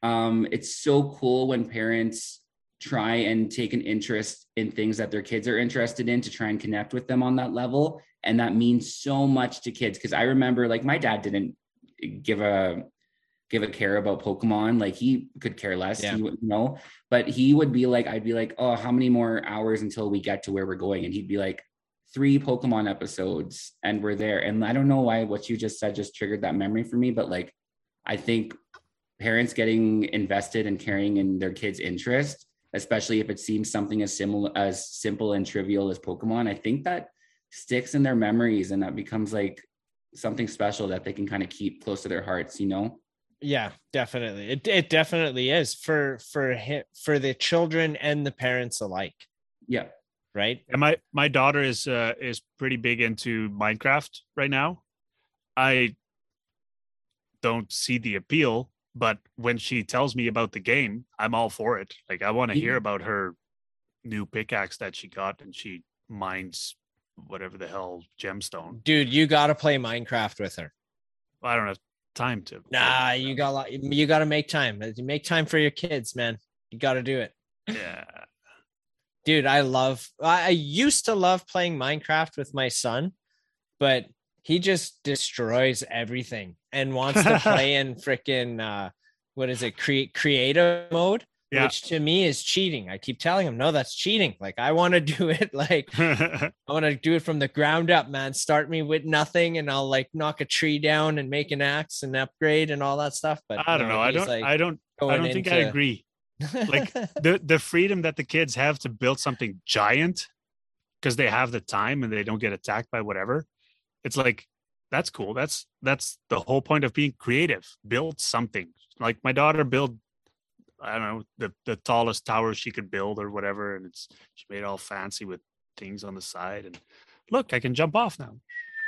um, it's so cool when parents try and take an interest in things that their kids are interested in to try and connect with them on that level. And that means so much to kids. Cause I remember like my dad didn't give a give a care about Pokemon. Like he could care less, Yeah. he would you know, but he would be like, I'd be like, oh, how many more hours until we get to where we're going? And he'd be like, three Pokemon episodes and we're there. And I don't know why what you just said just triggered that memory for me, but like I think parents getting invested and carrying in their kids' interest, especially if it seems something as similar as simple and trivial as Pokemon, I think that sticks in their memories and that becomes like something special that they can kind of keep close to their hearts, you know? Yeah, definitely. It it definitely is for for him for the children and the parents alike, Yeah. right? And my my daughter is uh, is pretty big into Minecraft right now. I don't see the appeal, but when she tells me about the game, I'm all for it. Like I want to hear about her new pickaxe that she got and she mines whatever the hell gemstone. Dude, you got to play Minecraft with her. I don't have time to. Nah, you got you got to make time. Make time for your kids, man. You got to do it. Yeah. Dude, I love I I used to love playing Minecraft with my son, but he just destroys everything and wants to play in freaking uh what is it? Create creative mode, Yeah. which to me is cheating. I keep telling him, "No, that's cheating." Like I want to do it like I want to do it from the ground up, man. Start me with nothing, and I'll like knock a tree down and make an axe and upgrade and all that stuff. But I don't no, know. I don't. like, I don't. I don't think I agree. like, the the freedom that the kids have to build something giant because they have the time and they don't get attacked by whatever. It's like that's cool. That's that's the whole point of being creative. Build something. Like my daughter built. I don't know the the tallest tower she could build or whatever, and it's she made it all fancy with things on the side. And look, I can jump off now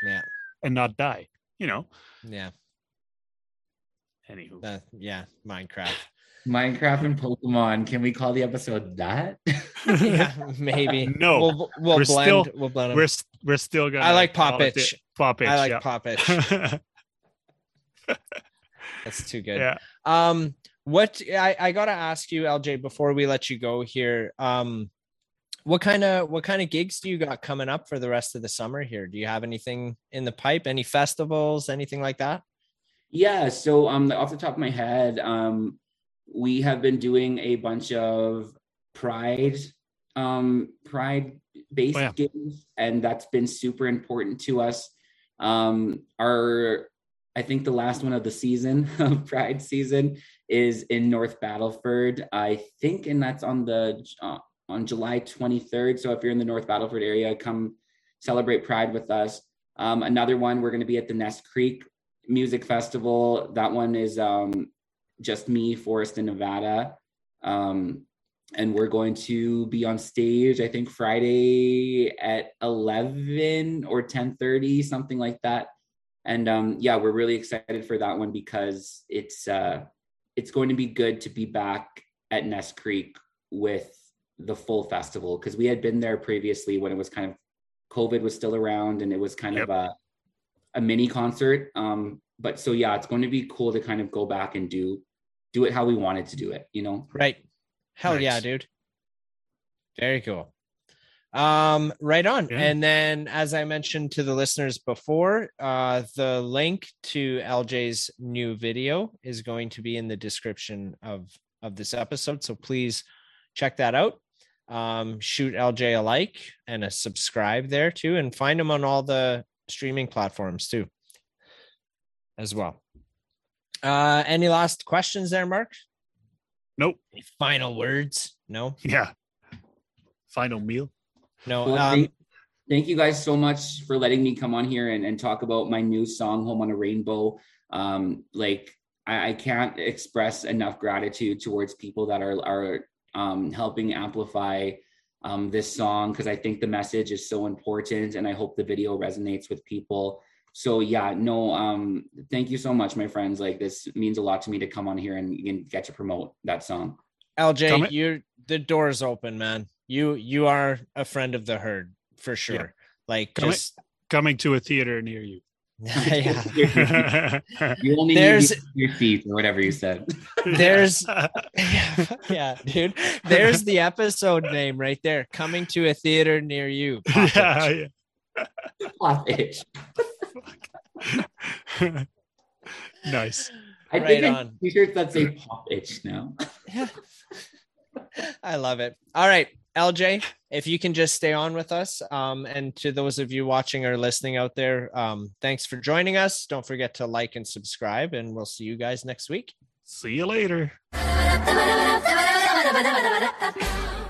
yeah, and not die. You know. yeah, Anywho, uh, yeah. Minecraft. Minecraft and Pokemon. Can we call the episode that? yeah, maybe. No, we'll, we'll we're blend. still- we'll blend 'em. we're we're still gonna. I like call it Poppitch. the- Poppitch. I like yeah. Poppitch. That's too good. yeah. Um, what I, I gotta ask you, LJ, before we let you go here. Um, what kind of what kind of gigs do you got coming up for the rest of the summer here? Do you have anything in the pipe? Any festivals? Anything like that? Yeah. So um off the top of my head, um we have been doing a bunch of pride um pride based Oh, yeah. games and that's been super important to us. Um our i think the last one of the season of pride season is in north battleford. I think and that's on the uh, on july 23rd so if you're in the north battleford area come celebrate pride with us. Um another one we're going to be at the ness creek music festival. That one is um just me forrest and nevada. Um and we're going to be on stage i think friday at 11 or 10.30 something like that. And um yeah we're really excited for that one because it's uh it's going to be good to be back at ness creek with the full festival because we had been there previously when it was kind of covid was still around and it was kind of a a mini concert. Um but so yeah it's going to be cool to kind of go back and do do it how we wanted to do it you know Right. Hell yeah, dude. Very cool. Um, right on. Yeah. And then as I mentioned to the listeners before, uh the link to LJ's new video is going to be in the description of of this episode. So please check that out. Um, shoot LJ a like and a subscribe there too, and find him on all the streaming platforms too, as well. Uh, any last questions there, Mark? Nope. Any final words? No, Yeah. Final meal. no. Well, Um, thank, thank you guys so much for letting me come on here and, and talk about my new song, Home on a Rainbow. Um, like I, I can't express enough gratitude towards people that are are um, helping amplify um, this song because I think the message is so important and I hope the video resonates with people. So yeah, no, um, thank you so much, my friends. Like this means a lot to me to come on here and, and get to promote that song. LJ, you're the door's open, man. You you are a friend of the herd for sure. Like Comment- just Coming to a theater near you. yeah. You only There's- need your feet or whatever you said. There's- yeah, yeah, dude. There's the episode name right there. Coming to a theater near you. Pop yeah, it. yeah. Pop itch. nice. I right think on. T-shirts that say pop itch now. I love it. All right, LJ, if you can just stay on with us, um, and to those of you watching or listening out there, um, thanks for joining us. Don't forget to like and subscribe, and we'll see you guys next week. See you later.